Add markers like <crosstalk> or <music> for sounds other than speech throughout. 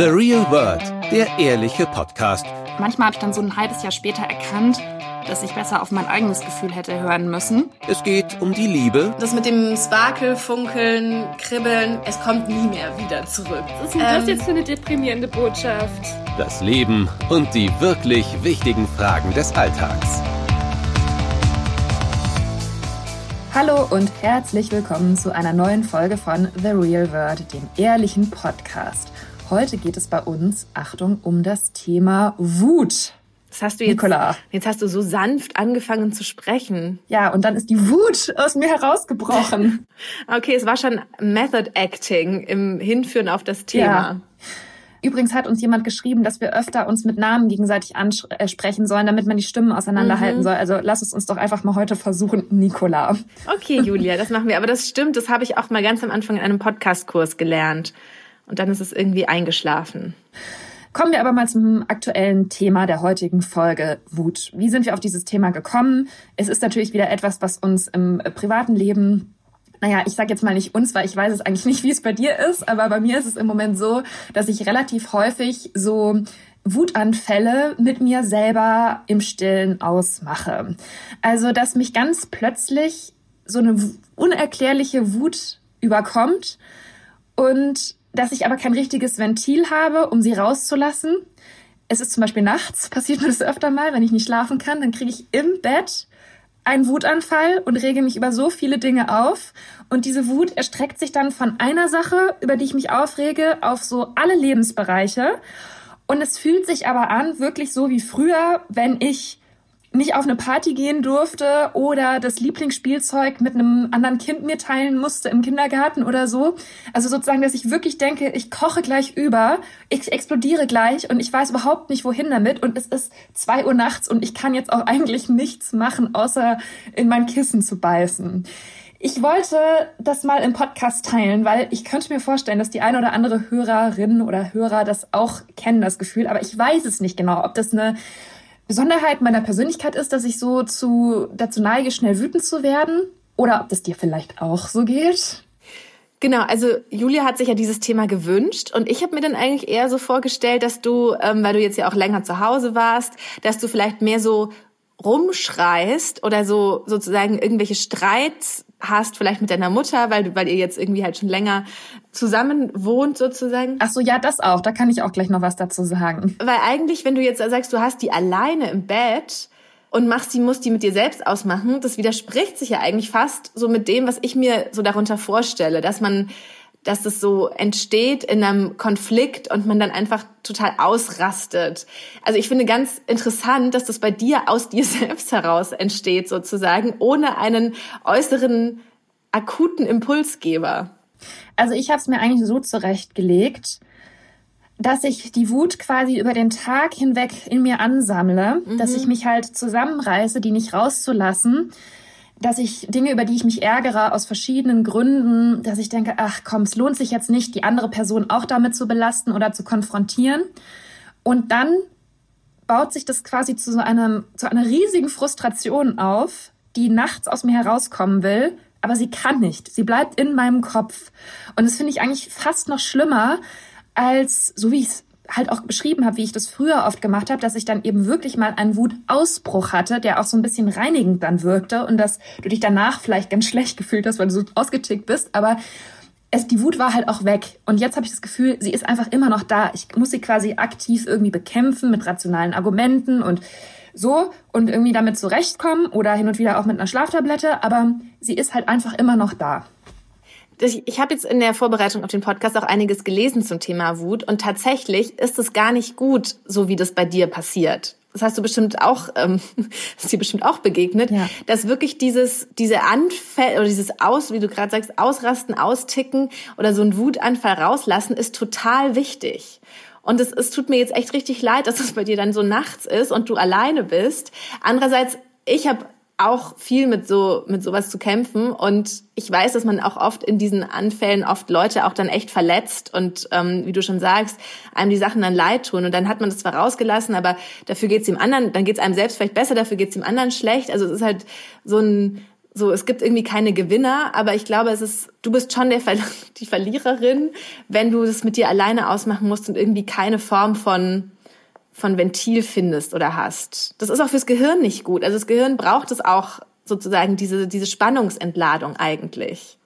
The Real World, der ehrliche Podcast. Manchmal habe ich dann so ein halbes Jahr später erkannt, dass ich besser auf mein eigenes Gefühl hätte hören müssen. Es geht um die Liebe. Das mit dem Sparkel, Funkeln, Kribbeln, es kommt nie mehr wieder zurück. Was ist denn das jetzt für eine deprimierende Botschaft? Das Leben und die wirklich wichtigen Fragen des Alltags. Hallo und herzlich willkommen zu einer neuen Folge von The Real World, dem ehrlichen Podcast. Heute geht es bei uns, Achtung, um das Thema Wut. Das hast du jetzt, Nicola. jetzt hast du so sanft angefangen zu sprechen. Ja, und dann ist die Wut aus mir herausgebrochen. <laughs> Okay, es war schon Method Acting im Hinführen auf das Thema. Ja. Übrigens hat uns jemand geschrieben, dass wir öfter uns mit Namen gegenseitig ansprechen sollen, damit man die Stimmen auseinanderhalten soll. Also lass es uns doch einfach mal heute versuchen, Nicola. Okay, Julia, das machen wir. Aber das stimmt, das habe ich auch mal ganz am Anfang in einem Podcastkurs gelernt. Und dann ist es irgendwie eingeschlafen. Kommen wir aber mal zum aktuellen Thema der heutigen Folge Wut. Wie sind wir auf dieses Thema gekommen? Es ist natürlich wieder etwas, was uns im privaten Leben naja, ich sag jetzt mal nicht uns, weil ich weiß es eigentlich nicht, wie es bei dir ist, aber bei mir ist es im Moment so, dass ich relativ häufig so Wutanfälle mit mir selber im Stillen ausmache. Also, dass mich ganz plötzlich so eine unerklärliche Wut überkommt und dass ich aber kein richtiges Ventil habe, um sie rauszulassen. Es ist zum Beispiel nachts, <laughs> passiert mir das öfter mal, wenn ich nicht schlafen kann, dann kriege ich im Bett einen Wutanfall und rege mich über so viele Dinge auf. Und diese Wut erstreckt sich dann von einer Sache, über die ich mich aufrege, auf so alle Lebensbereiche. Und es fühlt sich aber an, wirklich so wie früher, wenn ich nicht auf eine Party gehen durfte oder das Lieblingsspielzeug mit einem anderen Kind mir teilen musste im Kindergarten oder so. Also sozusagen, dass ich wirklich denke, ich koche gleich über, ich explodiere gleich und ich weiß überhaupt nicht, wohin damit. Und es ist zwei Uhr nachts und ich kann jetzt auch <laughs> eigentlich nichts machen, außer in mein Kissen zu beißen. Ich wollte das mal im Podcast teilen, weil ich könnte mir vorstellen, dass die eine oder andere Hörerin oder Hörer das auch kennen, das Gefühl. Aber ich weiß es nicht genau, ob das eine Besonderheit meiner Persönlichkeit ist, dass ich so zu, dazu neige, schnell wütend zu werden. Oder ob das dir vielleicht auch so geht. Genau, also Julia hat sich ja dieses Thema gewünscht und ich habe mir dann eigentlich eher so vorgestellt, dass du, ähm, weil du jetzt ja auch länger zu Hause warst, dass du vielleicht mehr so rumschreist oder so sozusagen irgendwelche Streits hast, vielleicht mit deiner Mutter, weil du, weil ihr jetzt irgendwie halt schon länger zusammen wohnt sozusagen. Ach so, ja, das auch. Da kann ich auch gleich noch was dazu sagen. Weil eigentlich, wenn du jetzt sagst, du hast die alleine im Bett und machst die, musst die mit dir selbst ausmachen, das widerspricht sich ja eigentlich fast so mit dem, was ich mir so darunter vorstelle, dass man dass das so entsteht in einem Konflikt und man dann einfach total ausrastet. Also ich finde ganz interessant, dass das bei dir aus dir <laughs> selbst heraus entsteht sozusagen, ohne einen äußeren akuten Impulsgeber. Also ich habe es mir eigentlich so zurechtgelegt, dass ich die Wut quasi über den Tag hinweg in mir ansammle, mhm. dass ich mich halt zusammenreiße, die nicht rauszulassen dass ich Dinge, über die ich mich ärgere, aus verschiedenen Gründen, dass ich denke, ach komm, es lohnt sich jetzt nicht, die andere Person auch damit zu belasten oder zu konfrontieren. Und dann baut sich das quasi zu so einem, zu einer riesigen Frustration auf, die nachts aus mir herauskommen will, aber sie kann nicht. Sie bleibt in meinem Kopf. Und das finde ich eigentlich fast noch schlimmer als, so wie ich es halt auch beschrieben habe, wie ich das früher oft gemacht habe, dass ich dann eben wirklich mal einen Wutausbruch hatte, der auch so ein bisschen reinigend dann wirkte und dass du dich danach vielleicht ganz schlecht gefühlt hast, weil du so ausgetickt bist, aber es, die Wut war halt auch weg. Und jetzt habe ich das Gefühl, sie ist einfach immer noch da. Ich muss sie quasi aktiv irgendwie bekämpfen mit rationalen Argumenten und so und irgendwie damit zurechtkommen oder hin und wieder auch mit einer Schlaftablette, aber sie ist halt einfach immer noch da ich habe jetzt in der Vorbereitung auf den Podcast auch einiges gelesen zum Thema Wut und tatsächlich ist es gar nicht gut, so wie das bei dir passiert. Das hast du bestimmt auch, ähm, <laughs> ist dir bestimmt auch begegnet, ja. dass wirklich dieses, diese Anfälle oder dieses Aus, wie du gerade sagst, Ausrasten, Austicken oder so ein Wutanfall rauslassen, ist total wichtig. Und es, es tut mir jetzt echt richtig leid, dass es bei dir dann so nachts ist und du alleine bist. Andererseits, ich habe auch viel mit so mit sowas zu kämpfen und ich weiß, dass man auch oft in diesen Anfällen oft Leute auch dann echt verletzt und ähm, wie du schon sagst, einem die Sachen dann leid tun und dann hat man das zwar rausgelassen, aber dafür geht's dem anderen, dann geht's einem selbst vielleicht besser, dafür geht's dem anderen schlecht. Also es ist halt so ein so, es gibt irgendwie keine Gewinner, aber ich glaube, es ist, du bist schon der, <laughs> die Verliererin, wenn du das mit dir alleine ausmachen musst und irgendwie keine Form von, von Ventil findest oder hast. Das ist auch fürs Gehirn nicht gut. Also das Gehirn braucht es auch sozusagen diese, diese Spannungsentladung eigentlich.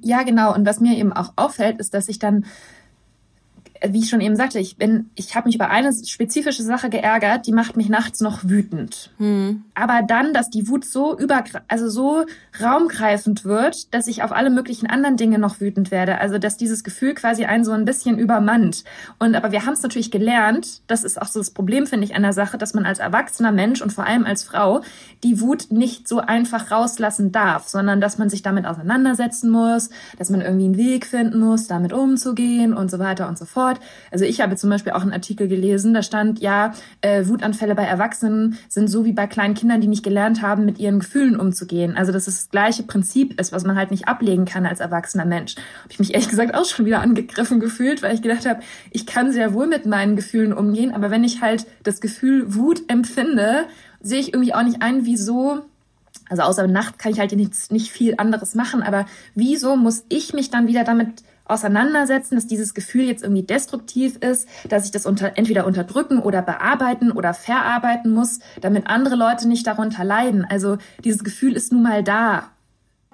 Ja, genau. Und was mir eben auch auffällt, ist, dass ich dann wie ich schon eben sagte, ich bin, ich habe mich über eine spezifische Sache geärgert, die macht mich nachts noch wütend. Hm. Aber dann, dass die Wut so über, also so raumgreifend wird, dass ich auf alle möglichen anderen Dinge noch wütend werde. Also dass dieses Gefühl quasi einen so ein bisschen übermannt. Und aber wir haben es natürlich gelernt. Das ist auch so das Problem, finde ich, an der Sache, dass man als erwachsener Mensch und vor allem als Frau die Wut nicht so einfach rauslassen darf, sondern dass man sich damit auseinandersetzen muss, dass man irgendwie einen Weg finden muss, damit umzugehen und so weiter und so fort fort. Also ich habe zum Beispiel auch einen Artikel gelesen, da stand, ja, äh, Wutanfälle bei Erwachsenen sind so wie bei kleinen Kindern, die nicht gelernt haben, mit ihren Gefühlen umzugehen. Also dass es das gleiche Prinzip ist, was man halt nicht ablegen kann als erwachsener Mensch. Habe ich mich ehrlich gesagt auch schon wieder angegriffen gefühlt, weil ich gedacht habe, ich kann sehr wohl mit meinen Gefühlen umgehen, aber wenn ich halt das Gefühl Wut empfinde, sehe ich irgendwie auch nicht ein, wieso also außer Nacht kann ich halt nicht, nicht viel anderes machen, aber wieso muss ich mich dann wieder damit auseinandersetzen, dass dieses Gefühl jetzt irgendwie destruktiv ist, dass ich das unter, entweder unterdrücken oder bearbeiten oder verarbeiten muss, damit andere Leute nicht darunter leiden. Also dieses Gefühl ist nun mal da.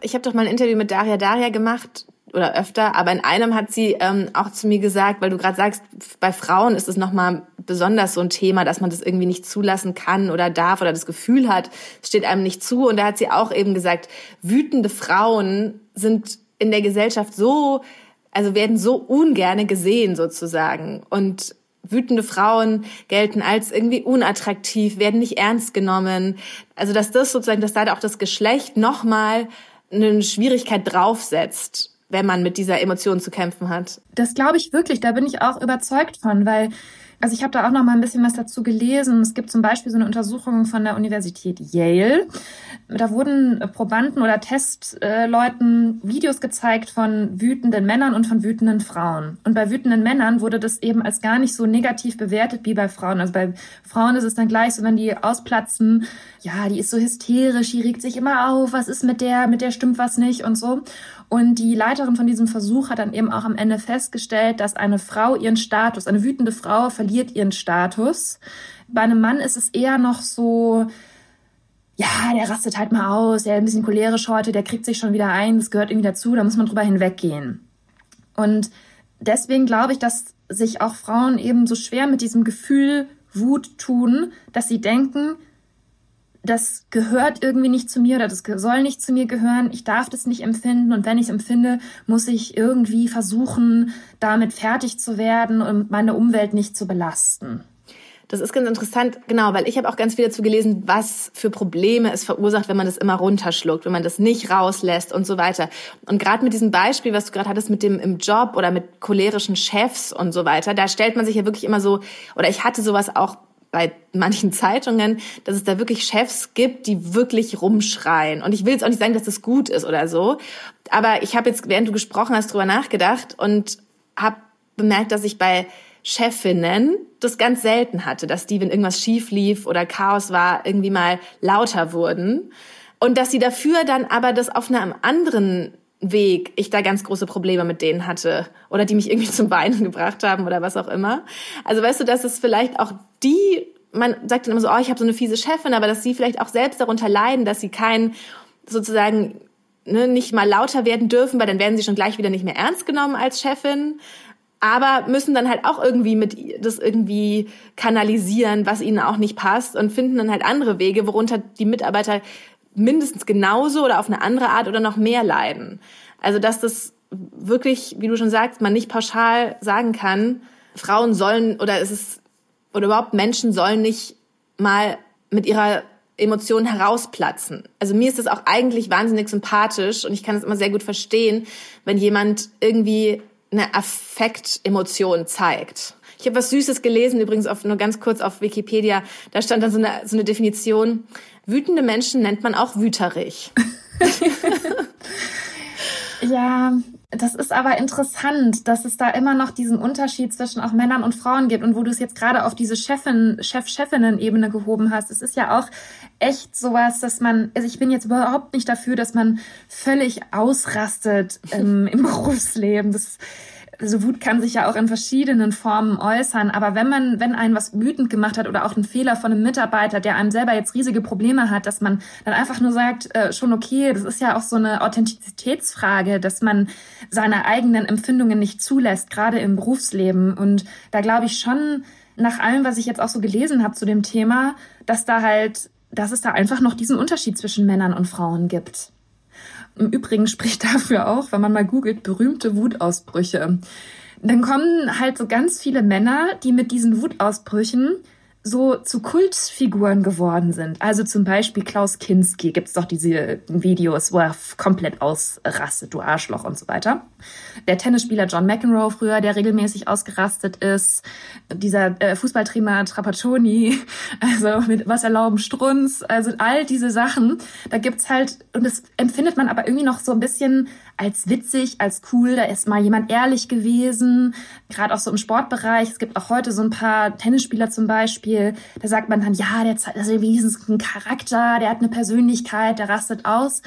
Ich habe doch mal ein Interview mit Daria Daria gemacht oder öfter, aber in einem hat sie ähm, auch zu mir gesagt, weil du gerade sagst, bei Frauen ist es nochmal besonders so ein Thema, dass man das irgendwie nicht zulassen kann oder darf oder das Gefühl hat, es steht einem nicht zu. Und da hat sie auch eben gesagt, wütende Frauen sind in der Gesellschaft so also werden so ungerne gesehen sozusagen. Und wütende Frauen gelten als irgendwie unattraktiv, werden nicht ernst genommen. Also dass das sozusagen, dass da auch das Geschlecht nochmal eine Schwierigkeit draufsetzt, wenn man mit dieser Emotion zu kämpfen hat. Das glaube ich wirklich, da bin ich auch überzeugt von, weil also ich habe da auch noch mal ein bisschen was dazu gelesen. Es gibt zum Beispiel so eine Untersuchung von der Universität Yale. Da wurden Probanden oder Testleuten Videos gezeigt von wütenden Männern und von wütenden Frauen. Und bei wütenden Männern wurde das eben als gar nicht so negativ bewertet wie bei Frauen. Also bei Frauen ist es dann gleich so, wenn die ausplatzen, ja, die ist so hysterisch, die regt sich immer auf, was ist mit der, mit der stimmt was nicht und so. Und die Leiterin von diesem Versuch hat dann eben auch am Ende festgestellt, dass eine Frau ihren Status, eine wütende Frau verliert ihren Status. Bei einem Mann ist es eher noch so, ja, der rastet halt mal aus, der ist ein bisschen cholerisch heute, der kriegt sich schon wieder ein, das gehört irgendwie dazu, da muss man drüber hinweggehen. Und deswegen glaube ich, dass sich auch Frauen eben so schwer mit diesem Gefühl Wut tun, dass sie denken, das gehört irgendwie nicht zu mir oder das soll nicht zu mir gehören. Ich darf das nicht empfinden und wenn ich es empfinde, muss ich irgendwie versuchen, damit fertig zu werden und meine Umwelt nicht zu belasten. Das ist ganz interessant, genau, weil ich habe auch ganz viel dazu gelesen, was für Probleme es verursacht, wenn man das immer runterschluckt, wenn man das nicht rauslässt und so weiter. Und gerade mit diesem Beispiel, was du gerade hattest mit dem im Job oder mit cholerischen Chefs und so weiter, da stellt man sich ja wirklich immer so, oder ich hatte sowas auch bei manchen Zeitungen, dass es da wirklich Chefs gibt, die wirklich rumschreien. Und ich will jetzt auch nicht sagen, dass das gut ist oder so. Aber ich habe jetzt, während du gesprochen hast, drüber nachgedacht und habe bemerkt, dass ich bei Chefinnen das ganz selten hatte, dass die, wenn irgendwas schief lief oder Chaos war, irgendwie mal lauter wurden. Und dass sie dafür dann aber das auf einem anderen Weg ich da ganz große Probleme mit denen hatte oder die mich irgendwie <laughs> zum Weinen gebracht haben oder was auch immer. Also weißt du, dass es vielleicht auch die, man sagt dann immer so, oh, ich habe so eine fiese Chefin, aber dass sie vielleicht auch selbst darunter leiden, dass sie kein sozusagen ne, nicht mal lauter werden dürfen, weil dann werden sie schon gleich wieder nicht mehr ernst genommen als Chefin. Aber müssen dann halt auch irgendwie mit das irgendwie kanalisieren, was ihnen auch nicht passt und finden dann halt andere Wege, worunter die Mitarbeiter mindestens genauso oder auf eine andere Art oder noch mehr leiden. Also dass das wirklich, wie du schon sagst, man nicht pauschal sagen kann, Frauen sollen oder ist es oder überhaupt Menschen sollen nicht mal mit ihrer Emotion herausplatzen. Also mir ist das auch eigentlich wahnsinnig sympathisch und ich kann es immer sehr gut verstehen, wenn jemand irgendwie eine Affektemotion zeigt. Ich habe was Süßes gelesen, übrigens auf, nur ganz kurz auf Wikipedia. Da stand dann so eine, so eine Definition. Wütende Menschen nennt man auch wüterig. <laughs> ja, Das ist aber interessant, dass es da immer noch diesen Unterschied zwischen auch Männern und Frauen gibt und wo du es jetzt gerade auf diese Chefin, Chef-Chefinnen-Ebene gehoben hast. Es ist ja auch echt sowas, dass man, also ich bin jetzt überhaupt nicht dafür, dass man völlig ausrastet ähm, im Berufsleben. Das also Wut kann sich ja auch in verschiedenen Formen äußern, aber wenn man, wenn einen was wütend gemacht hat oder auch ein Fehler von einem Mitarbeiter, der einem selber jetzt riesige Probleme hat, dass man dann einfach nur sagt, äh, schon okay, das ist ja auch so eine Authentizitätsfrage, dass man seine eigenen Empfindungen nicht zulässt, gerade im Berufsleben. Und da glaube ich schon, nach allem, was ich jetzt auch so gelesen habe zu dem Thema, dass da halt, dass es da einfach noch diesen Unterschied zwischen Männern und Frauen gibt. Im Übrigen spricht <laughs> dafür auch, wenn man mal googelt, berühmte Wutausbrüche. Dann kommen halt so ganz viele Männer, die mit diesen Wutausbrüchen so zu Kultfiguren geworden sind. Also zum Beispiel Klaus Kinski gibt's doch diese Videos, wo er komplett ausrastet, du Arschloch und so weiter. Der Tennisspieler John McEnroe früher, der regelmäßig ausgerastet ist. Dieser äh, Fußballtrainer Trapattoni, <laughs> also mit was erlauben Strunz, also all diese Sachen. Da gibt's halt, und das empfindet man aber irgendwie noch so ein bisschen als witzig, als cool. Da ist mal jemand ehrlich gewesen, gerade auch so im Sportbereich. Es gibt auch heute so ein paar Tennisspieler zum Beispiel. Da sagt man dann, ja, der hat also wenigstens einen Charakter, der hat eine Persönlichkeit, der rastet aus.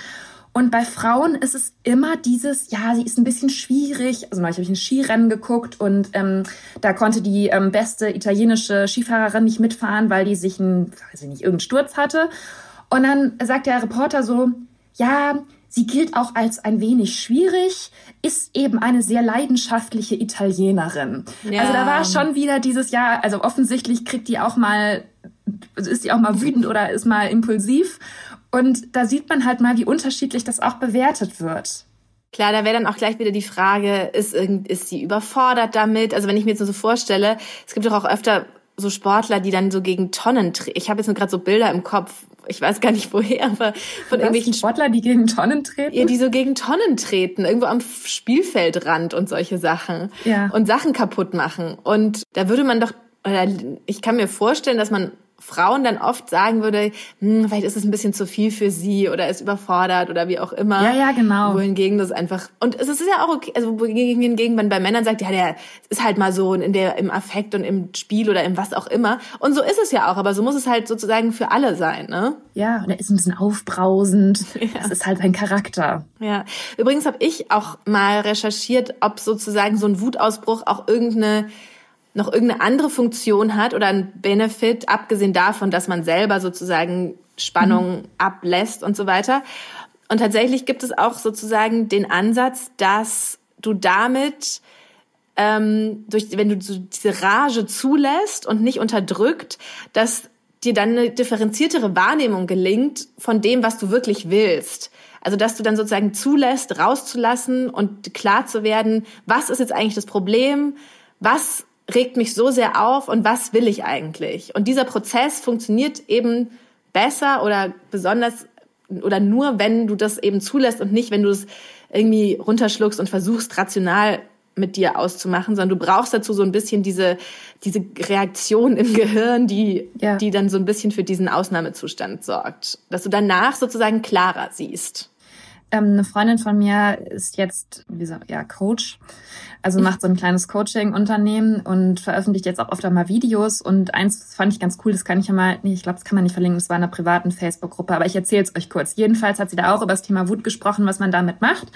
Und bei Frauen ist es immer dieses, ja, sie ist ein bisschen schwierig. Also neulich habe ich ein Skirennen geguckt und ähm, da konnte die ähm, beste italienische Skifahrerin nicht mitfahren, weil die sich ein, weiß ich nicht, irgendeinen Sturz hatte. Und dann sagt der Reporter so, ja, Sie gilt auch als ein wenig schwierig, ist eben eine sehr leidenschaftliche Italienerin. Ja. Also da war schon wieder dieses Jahr, also offensichtlich kriegt die auch mal, ist die auch mal wütend oder ist mal impulsiv. Und da sieht man halt mal, wie unterschiedlich das auch bewertet wird. Klar, da wäre dann auch gleich wieder die Frage, ist, ist sie überfordert damit? Also wenn ich mir jetzt nur so vorstelle, es gibt doch auch öfter so Sportler, die dann so gegen Tonnen treten. Ich habe jetzt nur gerade so Bilder im Kopf, ich weiß gar nicht <laughs> woher, aber von Was, irgendwelchen Sportler, die gegen Tonnen treten? Ja, die so gegen Tonnen treten, irgendwo am Spielfeldrand und solche Sachen. Ja. Und Sachen kaputt machen. Und da würde man doch, oder ich kann mir vorstellen, dass man Frauen dann oft sagen würde, hm, vielleicht ist es ein bisschen zu viel für sie oder ist überfordert oder wie auch immer. Ja, ja, genau. Wohingegen das einfach und es ist ja auch okay, also wohingegen man bei Männern sagt, ja, der ist halt mal so in der im Affekt und im Spiel oder im was auch immer und so ist es ja auch, aber so muss es halt sozusagen für alle sein, ne? Ja, und er ist ein bisschen aufbrausend. <laughs> Ja. Das ist halt sein Charakter. Ja. Übrigens habe ich auch mal recherchiert, ob sozusagen so ein Wutausbruch auch irgendeine noch irgendeine andere Funktion hat oder ein Benefit, abgesehen davon, dass man selber sozusagen Spannung mhm. ablässt und so weiter. Und tatsächlich gibt es auch sozusagen den Ansatz, dass du damit ähm, durch, wenn du so diese Rage zulässt und nicht unterdrückt, dass dir dann eine differenziertere Wahrnehmung gelingt von dem, was du wirklich willst. Also, dass du dann sozusagen zulässt, rauszulassen und klar zu werden, was ist jetzt eigentlich das Problem? Was regt mich so sehr auf und was will ich eigentlich? Und dieser Prozess funktioniert eben besser oder besonders oder nur, wenn du das eben zulässt und nicht, wenn du es irgendwie runterschluckst und versuchst, rational mit dir auszumachen, sondern du brauchst dazu so ein bisschen diese, diese Reaktion im Gehirn, die, ja. die dann so ein bisschen für diesen Ausnahmezustand sorgt. Dass du danach sozusagen klarer siehst. Ähm, eine Freundin von mir ist jetzt, wie gesagt, ja, Coach. Also macht so ein kleines Coaching-Unternehmen und veröffentlicht jetzt auch öfter mal Videos. Und eins fand ich ganz cool, das kann ich ja mal, nee, ich glaube, das kann man nicht verlinken, das war in einer privaten Facebook-Gruppe, aber ich erzähle es euch kurz. Jedenfalls hat sie da auch über das Thema Wut gesprochen, was man damit macht.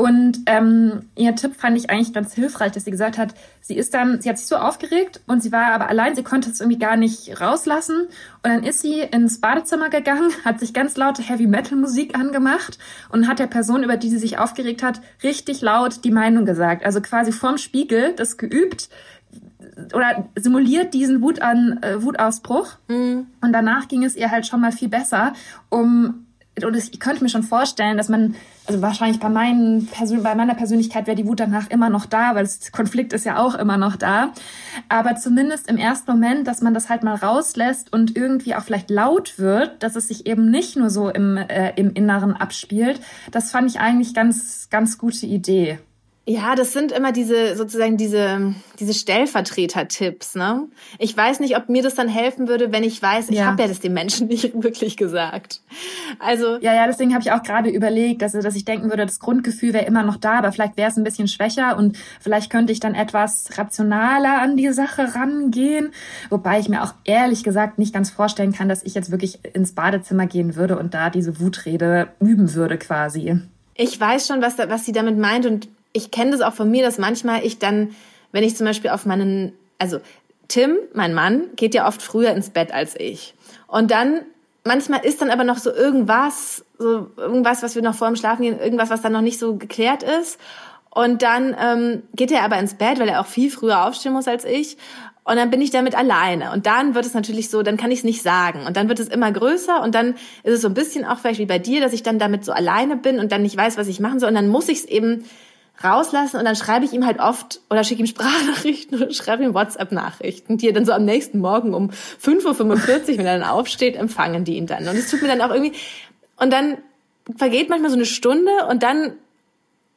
Und ähm, ihr Tipp fand ich eigentlich ganz hilfreich, dass sie gesagt hat, sie ist dann, sie hat sich so aufgeregt und sie war aber allein, sie konnte es irgendwie gar nicht rauslassen. Und dann ist sie ins Badezimmer gegangen, <laughs> hat sich ganz laute Heavy Metal Musik angemacht und hat der Person, über die sie sich aufgeregt hat, richtig laut die Meinung gesagt. Also quasi vorm Spiegel das geübt oder simuliert diesen Wut an, äh, Wutausbruch. Mhm. Und danach ging es ihr halt schon mal viel besser, um und ich könnte mir schon vorstellen, dass man, also wahrscheinlich bei, meinen Persön bei meiner Persönlichkeit wäre die Wut danach immer noch da, weil das Konflikt ist ja auch immer noch da. Aber zumindest im ersten Moment, dass man das halt mal rauslässt und irgendwie auch vielleicht laut wird, dass es sich eben nicht nur so im, äh, im Inneren abspielt, das fand ich eigentlich ganz, ganz gute Idee. Ja, das sind immer diese sozusagen diese diese Stellvertreter-Tipps. Ne? Ich weiß nicht, ob mir das dann helfen würde, wenn ich weiß, ich ja. habe ja das den Menschen <laughs> nicht wirklich gesagt. Also ja, ja, deswegen habe ich auch gerade überlegt, dass, dass ich denken würde, das Grundgefühl wäre immer noch da, aber vielleicht wäre es ein bisschen schwächer und vielleicht könnte ich dann etwas rationaler an die Sache rangehen. Wobei ich mir auch ehrlich gesagt nicht ganz vorstellen kann, dass ich jetzt wirklich ins Badezimmer gehen würde und da diese Wutrede üben würde quasi. Ich weiß schon, was, was sie damit meint und ich kenne das auch von mir, dass manchmal ich dann, wenn ich zum Beispiel auf meinen, also Tim, mein Mann, geht ja oft früher ins Bett als ich. Und dann, manchmal ist dann aber noch so irgendwas, so irgendwas, was wir noch vor dem Schlafen gehen, irgendwas, was dann noch nicht so geklärt ist. Und dann ähm, geht er aber ins Bett, weil er auch viel früher aufstehen muss als ich. Und dann bin ich damit alleine. Und dann wird es natürlich so, dann kann ich es nicht sagen. Und dann wird es immer größer. Und dann ist es so ein bisschen auch vielleicht wie bei dir, dass ich dann damit so alleine bin und dann nicht weiß, was ich machen soll. Und dann muss ich es eben rauslassen und dann schreibe ich ihm halt oft oder schicke ihm Sprachnachrichten oder schreibe ihm WhatsApp-Nachrichten, die er dann so am nächsten Morgen um 5.45 Uhr, wenn er dann aufsteht, empfangen die ihn dann. Und es tut mir dann auch irgendwie, und dann vergeht manchmal so eine Stunde und dann,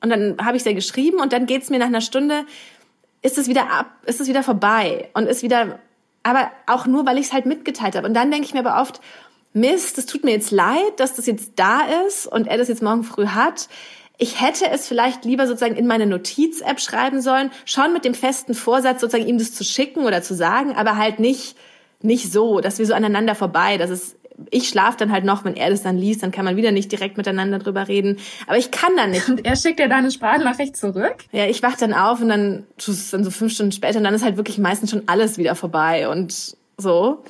und dann habe ich ja geschrieben und dann geht's mir nach einer Stunde, ist es wieder ab, ist es wieder vorbei und ist wieder, aber auch nur, weil ich es halt mitgeteilt habe. Und dann denke ich mir aber oft, Mist, es tut mir jetzt leid, dass das jetzt da ist und er das jetzt morgen früh hat ich hätte es vielleicht lieber sozusagen in meine Notiz-App schreiben sollen, schon mit dem festen Vorsatz, sozusagen ihm das zu schicken oder zu sagen, aber halt nicht, nicht so, dass wir so aneinander vorbei, dass es ich schlafe dann halt noch, wenn er das dann liest, dann kann man wieder nicht direkt miteinander drüber reden. Aber ich kann dann nicht. Und <laughs> er schickt dir deine Sprachnachricht zurück? Ja, ich wach dann auf und dann tust es dann so fünf Stunden später und dann ist halt wirklich meistens schon alles wieder vorbei und so.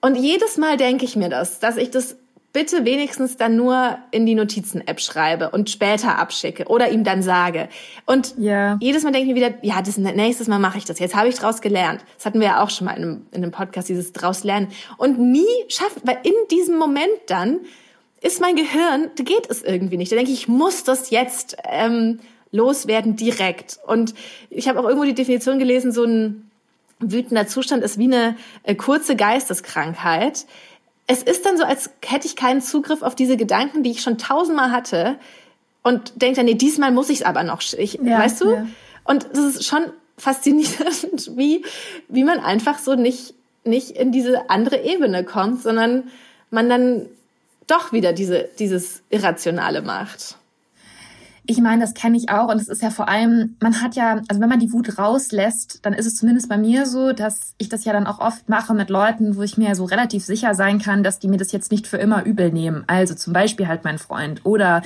Und jedes Mal denke ich mir das, dass ich das bitte wenigstens dann nur in die Notizen-App schreibe und später abschicke oder ihm dann sage. Und yeah. jedes Mal denke ich mir wieder, ja, das nächstes Mal mache ich das. Jetzt habe ich draus gelernt. Das hatten wir ja auch schon mal in einem, in einem Podcast, dieses draus lernen. Und nie schafft, weil in diesem Moment dann ist mein Gehirn, da geht es irgendwie nicht. Da denke ich, ich muss das jetzt ähm, loswerden direkt. Und ich habe auch irgendwo die Definition gelesen, so ein wütender Zustand ist wie eine äh, kurze Geisteskrankheit es ist dann so, als hätte ich keinen Zugriff auf diese Gedanken, die ich schon tausendmal hatte und denke dann, nee, diesmal muss ich es aber noch, ich, ja, weißt du? Ja. Und das ist schon faszinierend, <laughs> wie, wie man einfach so nicht, nicht in diese andere Ebene kommt, sondern man dann doch wieder diese, dieses Irrationale macht ich meine, das kenne ich auch und es ist ja vor allem, man hat ja, also wenn man die Wut rauslässt, dann ist es zumindest bei mir so, dass ich das ja dann auch oft mache mit Leuten, wo ich mir so relativ sicher sein kann, dass die mir das jetzt nicht für immer übel nehmen. Also zum Beispiel halt mein Freund oder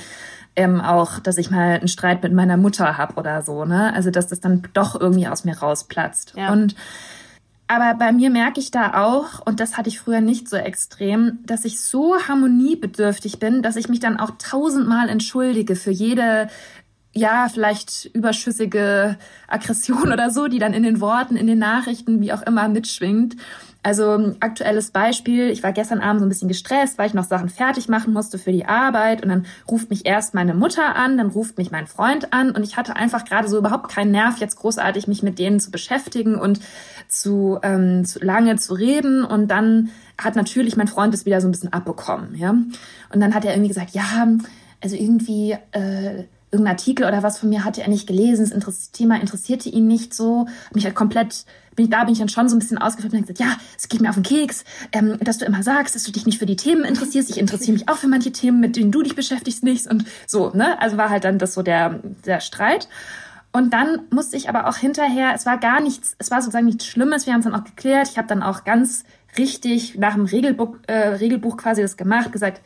ähm, auch, dass ich mal einen Streit mit meiner Mutter hab oder so, ne? Also dass das dann doch irgendwie aus mir rausplatzt. Ja. Und aber bei mir merke ich da auch, und das hatte ich früher nicht so extrem, dass ich so harmoniebedürftig bin, dass ich mich dann auch tausendmal entschuldige für jede ja, vielleicht überschüssige Aggression oder so, die dann in den Worten, in den Nachrichten, wie auch immer mitschwingt. Also aktuelles Beispiel, ich war gestern Abend so ein bisschen gestresst, weil ich noch Sachen fertig machen musste für die Arbeit und dann ruft mich erst meine Mutter an, dann ruft mich mein Freund an und ich hatte einfach gerade so überhaupt keinen Nerv, jetzt großartig mich mit denen zu beschäftigen und zu, ähm, zu lange zu reden und dann hat natürlich mein Freund es wieder so ein bisschen abbekommen, ja. Und dann hat er irgendwie gesagt, ja, also irgendwie äh, irgendein Artikel oder was von mir hatte er nicht gelesen, das Thema interessierte ihn nicht so, mich halt komplett, bin ich, da bin ich dann schon so ein bisschen ausgeflippt und gesagt, ja, es geht mir auf den Keks, ähm, dass du immer sagst, dass du dich nicht für die Themen interessierst, ich interessiere mich auch für manche Themen, mit denen du dich beschäftigst nicht. Und so, ne, also war halt dann das so der, der Streit. Und dann musste ich aber auch hinterher, es war gar nichts, es war sozusagen nichts Schlimmes, wir haben es dann auch geklärt, ich habe dann auch ganz richtig nach dem Regelbuch, äh, Regelbuch quasi das gemacht, gesagt,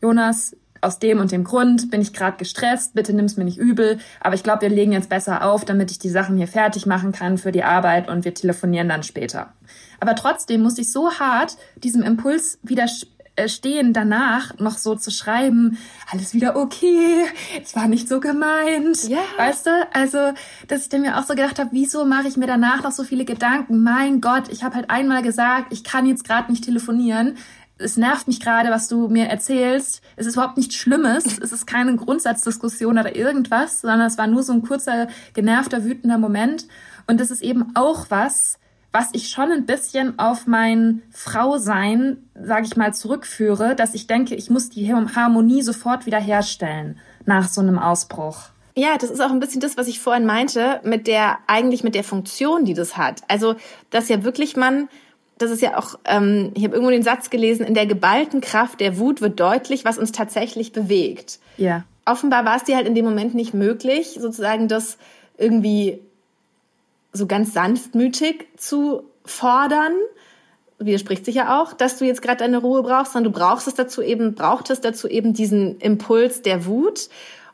Jonas, aus dem und dem Grund bin ich gerade gestresst, bitte nimm's mir nicht übel, aber ich glaube, wir legen jetzt besser auf, damit ich die Sachen hier fertig machen kann für die Arbeit und wir telefonieren dann später. Aber trotzdem musste ich so hart diesem Impuls widerstehen, danach noch so zu schreiben, alles wieder okay, es war nicht so gemeint. Ja. Weißt du? Also, dass ich dann mir auch so gedacht habe, wieso mache ich mir danach noch so viele Gedanken? Mein Gott, ich habe halt einmal gesagt, ich kann jetzt gerade nicht telefonieren es nervt mich gerade, was du mir erzählst. Es ist überhaupt nichts Schlimmes. Es ist keine Grundsatzdiskussion oder irgendwas, sondern es war nur so ein kurzer, genervter, wütender Moment. Und das ist eben auch was, was ich schon ein bisschen auf mein Frausein, sage ich mal, zurückführe, dass ich denke, ich muss die Harmonie sofort wieder herstellen nach so einem Ausbruch. Ja, das ist auch ein bisschen das, was ich vorhin meinte, mit der, eigentlich mit der Funktion, die das hat. Also, dass ja wirklich man, das ist ja auch, ähm, ich habe irgendwo den Satz gelesen, in der geballten Kraft der Wut wird deutlich, was uns tatsächlich bewegt. Ja. Offenbar war es dir halt in dem Moment nicht möglich, sozusagen das irgendwie so ganz sanftmütig zu fordern, widerspricht sich ja auch, dass du jetzt gerade deine Ruhe brauchst, sondern du brauchst es dazu eben, brauchtest dazu eben diesen Impuls der Wut.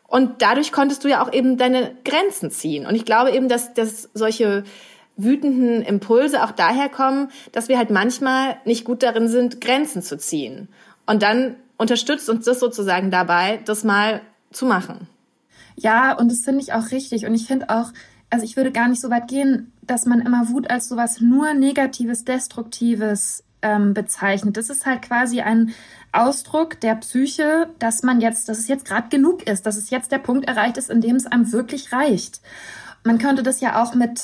Und dadurch konntest du ja auch eben deine Grenzen ziehen. Und ich glaube eben, dass, dass solche wütenden Impulse auch daher kommen, dass wir halt manchmal nicht gut darin sind, Grenzen zu ziehen. Und dann unterstützt uns das sozusagen dabei, das mal zu machen. Ja, und das finde ich auch richtig. Und ich finde auch, also ich würde gar nicht so weit gehen, dass man immer Wut als sowas nur Negatives, Destruktives ähm, bezeichnet. Das ist halt quasi ein Ausdruck der Psyche, dass man jetzt, dass es jetzt gerade genug ist, dass es jetzt der Punkt erreicht ist, in dem es einem wirklich reicht. Man könnte das ja auch mit,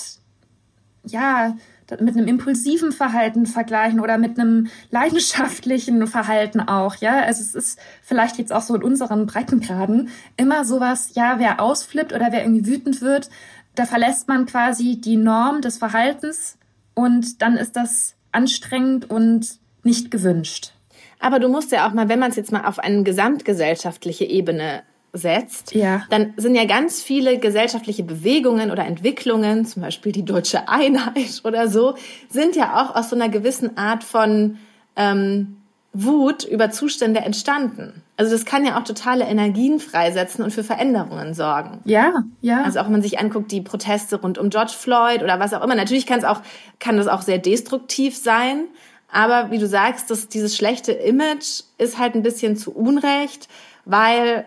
ja, mit einem impulsiven Verhalten vergleichen oder mit einem leidenschaftlichen Verhalten auch, ja. Also es ist vielleicht jetzt auch so in unseren Breitengraden immer sowas, ja, wer ausflippt oder wer irgendwie wütend wird, da verlässt man quasi die Norm des Verhaltens und dann ist das anstrengend und nicht gewünscht. Aber du musst ja auch mal, wenn man es jetzt mal auf eine gesamtgesellschaftliche Ebene setzt, ja. dann sind ja ganz viele gesellschaftliche Bewegungen oder Entwicklungen, zum Beispiel die deutsche <laughs> Einheit oder so, sind ja auch aus so einer gewissen Art von ähm, Wut über Zustände entstanden. Also das kann ja auch totale Energien freisetzen und für Veränderungen sorgen. Ja, ja. Also auch wenn man sich anguckt, die Proteste rund um George Floyd oder was auch immer. Natürlich kann es auch, kann das auch sehr destruktiv sein. Aber wie du sagst, dass dieses schlechte Image ist halt ein bisschen zu Unrecht, weil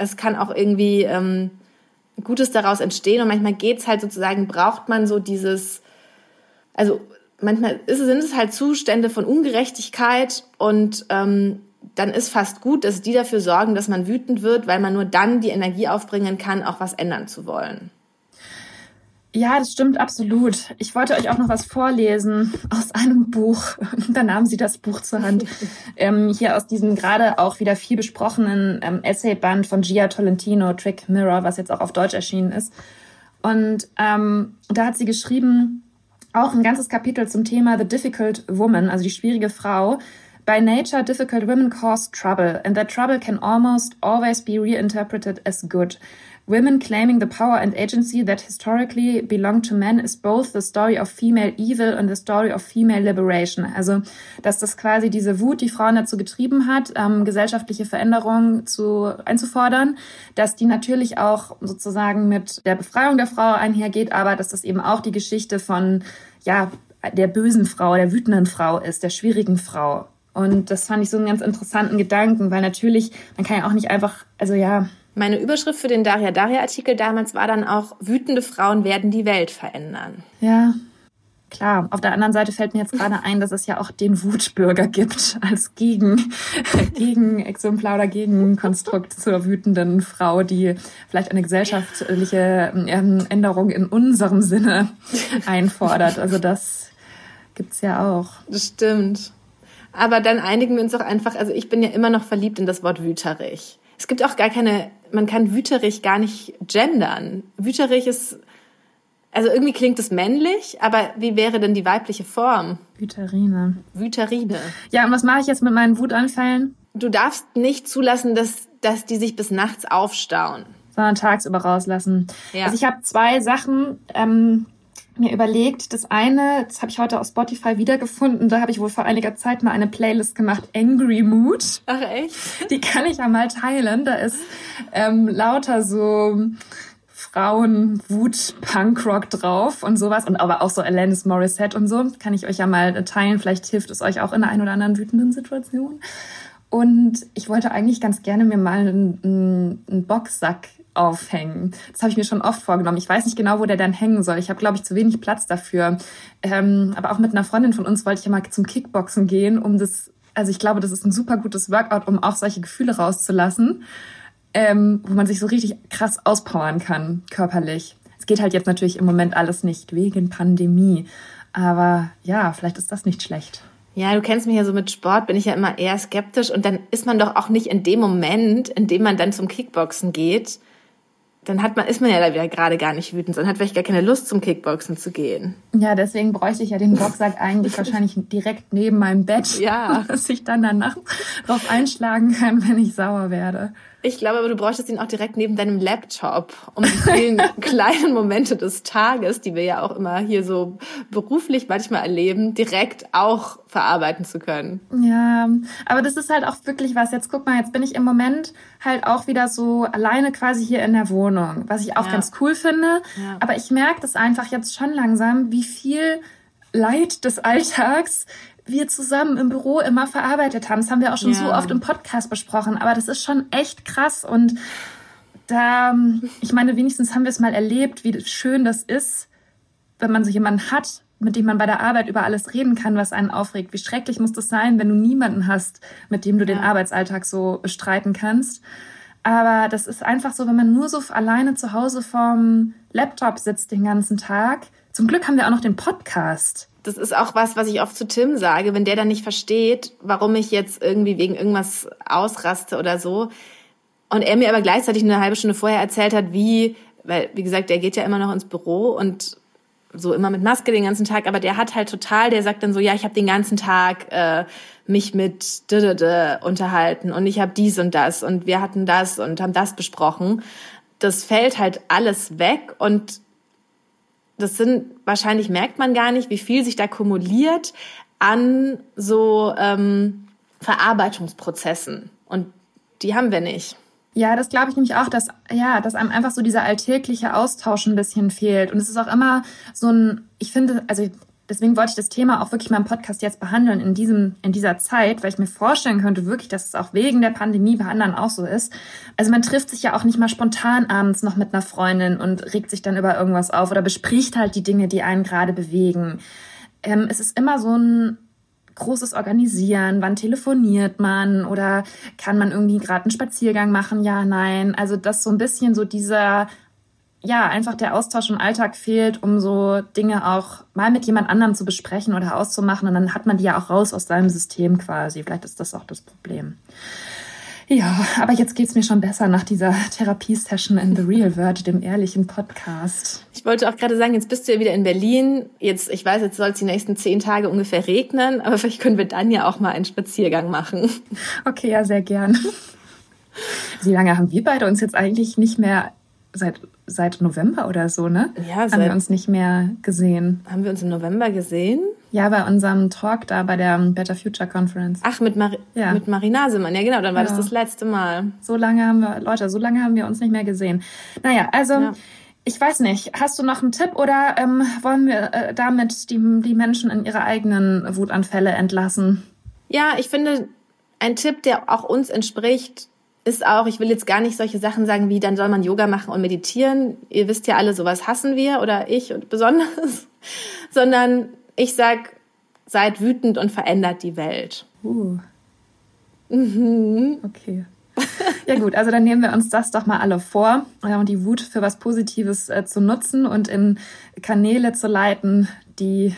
es kann auch irgendwie ähm, Gutes daraus entstehen und manchmal geht's halt sozusagen, braucht man so dieses, also manchmal ist, sind es halt Zustände von Ungerechtigkeit und ähm, dann ist fast gut, dass die dafür sorgen, dass man wütend wird, weil man nur dann die Energie aufbringen kann, auch was ändern zu wollen. Ja, das stimmt absolut. Ich wollte euch auch noch was vorlesen aus einem Buch. <laughs> da nahmen sie das Buch zur Hand. <laughs> ähm, hier aus diesem gerade auch wieder viel besprochenen ähm, Essayband von Gia Tolentino, Trick Mirror, was jetzt auch auf Deutsch erschienen ist. Und ähm, da hat sie geschrieben, auch ein ganzes Kapitel zum Thema The Difficult Woman, also die schwierige Frau. By nature, difficult women cause trouble, and that trouble can almost always be reinterpreted as good. Women claiming the power and agency that historically belonged to men is both the story of female evil and the story of female liberation. Also, dass das quasi diese Wut, die Frauen dazu getrieben hat, ähm, gesellschaftliche Veränderungen zu, einzufordern, dass die natürlich auch sozusagen mit der Befreiung der Frau einhergeht, aber dass das eben auch die Geschichte von, ja, der bösen Frau, der wütenden Frau ist, der schwierigen Frau. Und das fand ich so einen ganz interessanten Gedanken, weil natürlich, man kann ja auch nicht einfach, also ja, meine Überschrift für den Daria Daria Artikel damals war dann auch wütende Frauen werden die Welt verändern. Ja. Klar, auf der anderen Seite fällt mir jetzt gerade ein, dass es ja auch den Wutbürger gibt als Gegen, <laughs> Gegenexemplar oder Gegenkonstrukt zur wütenden Frau, die vielleicht eine gesellschaftliche ähm, Änderung in unserem Sinne einfordert. Also das gibt's ja auch. Das stimmt. Aber dann einigen wir uns doch einfach, also ich bin ja immer noch verliebt in das Wort wüterig. Es gibt auch gar keine, man kann wüterich gar nicht gendern. Wüterich ist, also irgendwie klingt es männlich, aber wie wäre denn die weibliche Form? Wüterine. Wüterine. Ja, und was mache ich jetzt mit meinen Wutanfällen? Du darfst nicht zulassen, dass, dass die sich bis nachts aufstauen. Sondern tagsüber rauslassen. Ja. Also ich habe zwei Sachen, ähm, mir überlegt, das eine, das habe ich heute auf Spotify wiedergefunden, da habe ich wohl vor einiger Zeit mal eine Playlist gemacht, Angry Mood. Ach echt? Die kann ich ja mal teilen. Da ist ähm, lauter so Frauen, Wut, Punkrock drauf und sowas und aber auch so Alanis Morissette und so. Kann ich euch ja mal teilen. Vielleicht hilft es euch auch in der einen oder anderen wütenden Situation. Und ich wollte eigentlich ganz gerne mir mal einen, einen, einen Boxsack aufhängen. Das habe ich mir schon oft vorgenommen. Ich weiß nicht genau, wo der dann hängen soll. Ich habe, glaube ich, zu wenig Platz dafür. Ähm, aber auch mit einer Freundin von uns wollte ich ja mal zum Kickboxen gehen, um das, also ich glaube, das ist ein super gutes Workout, um auch solche Gefühle rauszulassen, ähm, wo man sich so richtig krass auspowern kann, körperlich. Es geht halt jetzt natürlich im Moment alles nicht wegen Pandemie. Aber ja, vielleicht ist das nicht schlecht. Ja, du kennst mich ja so mit Sport, bin ich ja immer eher skeptisch und dann ist man doch auch nicht in dem Moment, in dem man dann zum Kickboxen geht, dann hat man, ist man ja da wieder gerade gar nicht wütend, sondern hat vielleicht gar keine Lust zum Kickboxen zu gehen. Ja, deswegen bräuchte ich ja den Boxsack <laughs> eigentlich wahrscheinlich direkt neben meinem Bett, Ja. <laughs> dass ich dann danach drauf einschlagen kann, wenn ich sauer werde. Ich glaube aber, du bräuchtest ihn auch direkt neben deinem Laptop, um die vielen <laughs> kleinen Momente des Tages, die wir ja auch immer hier so beruflich manchmal erleben, direkt auch verarbeiten zu können. Ja, aber das ist halt auch wirklich was. Jetzt guck mal, jetzt bin ich im Moment halt auch wieder so alleine quasi hier in der Wohnung, was ich auch Ja. ganz cool finde. Ja. Aber ich merke das einfach jetzt schon langsam, wie viel Leid des Alltags wir zusammen im Büro immer verarbeitet haben. Das haben wir auch schon Ja. so oft im Podcast besprochen, aber das ist schon echt krass und da, ich meine, wenigstens haben wir es mal erlebt, wie schön das ist, wenn man so jemanden hat, mit dem man bei der Arbeit über alles reden kann, was einen aufregt. Wie schrecklich muss das sein, wenn du niemanden hast, mit dem du den Ja. Arbeitsalltag so bestreiten kannst. Aber das ist einfach so, wenn man nur so alleine zu Hause vorm Laptop sitzt den ganzen Tag. Zum Glück haben wir auch noch den Podcast. Das ist auch was, was ich oft zu Tim sage, wenn der dann nicht versteht, warum ich jetzt irgendwie wegen irgendwas ausraste oder so. Und er mir aber gleichzeitig eine halbe Stunde vorher erzählt hat, wie, weil, wie gesagt, der geht ja immer noch ins Büro und so immer mit Maske den ganzen Tag, aber der hat halt total, der sagt dann so, ja, ich habe den ganzen Tag äh, mich mit d -d -d unterhalten und ich habe dies und das und wir hatten das und haben das besprochen. Das fällt halt alles weg und das sind, wahrscheinlich merkt man gar nicht, wie viel sich da kumuliert an so ähm, Verarbeitungsprozessen. Und die haben wir nicht. Ja, das glaube ich nämlich auch, dass, ja, dass einem einfach so dieser alltägliche Austausch ein bisschen fehlt. Und es ist auch immer so ein, ich finde, also deswegen wollte ich das Thema auch wirklich mal im Podcast jetzt behandeln in diesem, in dieser Zeit, weil ich mir vorstellen könnte wirklich, dass es auch wegen der Pandemie bei anderen auch so ist. Also man trifft sich ja auch nicht mal spontan abends noch mit einer Freundin und regt sich dann über irgendwas auf oder bespricht halt die Dinge, die einen gerade bewegen. Ähm, es ist immer so ein großes Organisieren, wann telefoniert man oder kann man irgendwie gerade einen Spaziergang machen, ja, nein. Also dass so ein bisschen so dieser, ja, einfach der Austausch im Alltag fehlt, um so Dinge auch mal mit jemand anderem zu besprechen oder auszumachen und dann hat man die ja auch raus aus seinem System quasi. Vielleicht ist das auch das Problem. Ja, aber jetzt geht's mir schon besser nach dieser Therapiesession in The Real World, dem ehrlichen Podcast. Ich wollte auch gerade sagen, jetzt bist du ja wieder in Berlin. Jetzt, ich weiß, jetzt soll es die nächsten zehn Tage ungefähr regnen, aber vielleicht können wir dann ja auch mal einen Spaziergang machen. Okay, ja, sehr gern. Wie lange haben wir beide uns jetzt eigentlich nicht mehr seit seit November oder so, ne? Ja, haben seit- wir uns nicht mehr gesehen. Haben wir uns im November gesehen? Ja, bei unserem Talk da bei der Better Future Conference. Ach, mit, Mar Ja. mit Marie Nasemann. Ja, genau, dann war Ja. das das letzte Mal. So lange haben wir, Leute, so lange haben wir uns nicht mehr gesehen. Naja, also Ja. ich weiß nicht. Hast du noch einen Tipp oder ähm, wollen wir äh, damit die, die Menschen in ihre eigenen Wutanfälle entlassen? Ja, ich finde, ein Tipp, der auch uns entspricht, ist auch, ich will jetzt gar nicht solche Sachen sagen wie, dann soll man Yoga machen und meditieren. Ihr wisst ja alle, sowas hassen wir oder ich und besonders. <laughs> Sondern ich sag, seid wütend und verändert die Welt. Uh. Okay. Ja gut, also dann nehmen wir uns das doch mal alle vor ja, und die Wut für was Positives äh, zu nutzen und in Kanäle zu leiten, die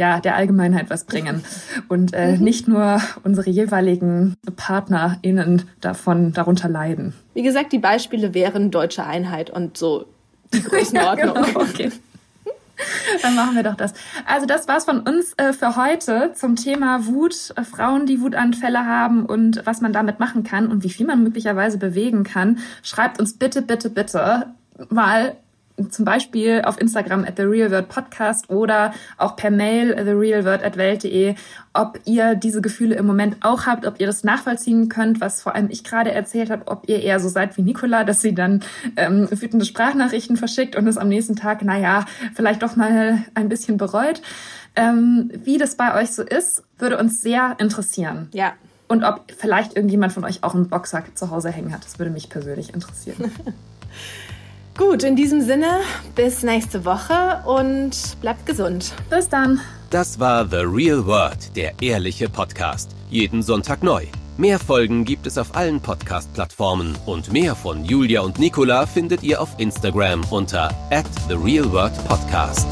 ja der Allgemeinheit was bringen und äh, nicht nur unsere jeweiligen PartnerInnen davon darunter leiden. Wie gesagt, die Beispiele wären deutsche Einheit und so die Größenordnung. <laughs> Ja, genau, okay. Dann machen wir doch das. Also das war's von uns äh, für heute zum Thema Wut, äh, Frauen, die Wutanfälle haben und was man damit machen kann und wie viel man möglicherweise bewegen kann. Schreibt uns bitte, bitte, bitte mal zum Beispiel auf Instagram at The Real World Podcast oder auch per Mail therealworld at welt.de, ob ihr diese Gefühle im Moment auch habt, ob ihr das nachvollziehen könnt, was vor allem ich gerade erzählt habe, ob ihr eher so seid wie Nicola, dass sie dann ähm, wütende Sprachnachrichten verschickt und es am nächsten Tag, naja, vielleicht doch mal ein bisschen bereut. Ähm, wie das bei euch so ist, würde uns sehr interessieren. Ja, Und ob vielleicht irgendjemand von euch auch einen Boxsack zu Hause hängen hat. Das würde mich persönlich interessieren. <laughs> gut, in diesem Sinne, bis nächste Woche und bleibt gesund. Bis dann. Das war The Real World, der ehrliche Podcast. Jeden Sonntag neu. Mehr Folgen gibt es auf allen Podcast-Plattformen und mehr von Julia und Nicola findet ihr auf Instagram unter at The Real World Podcast.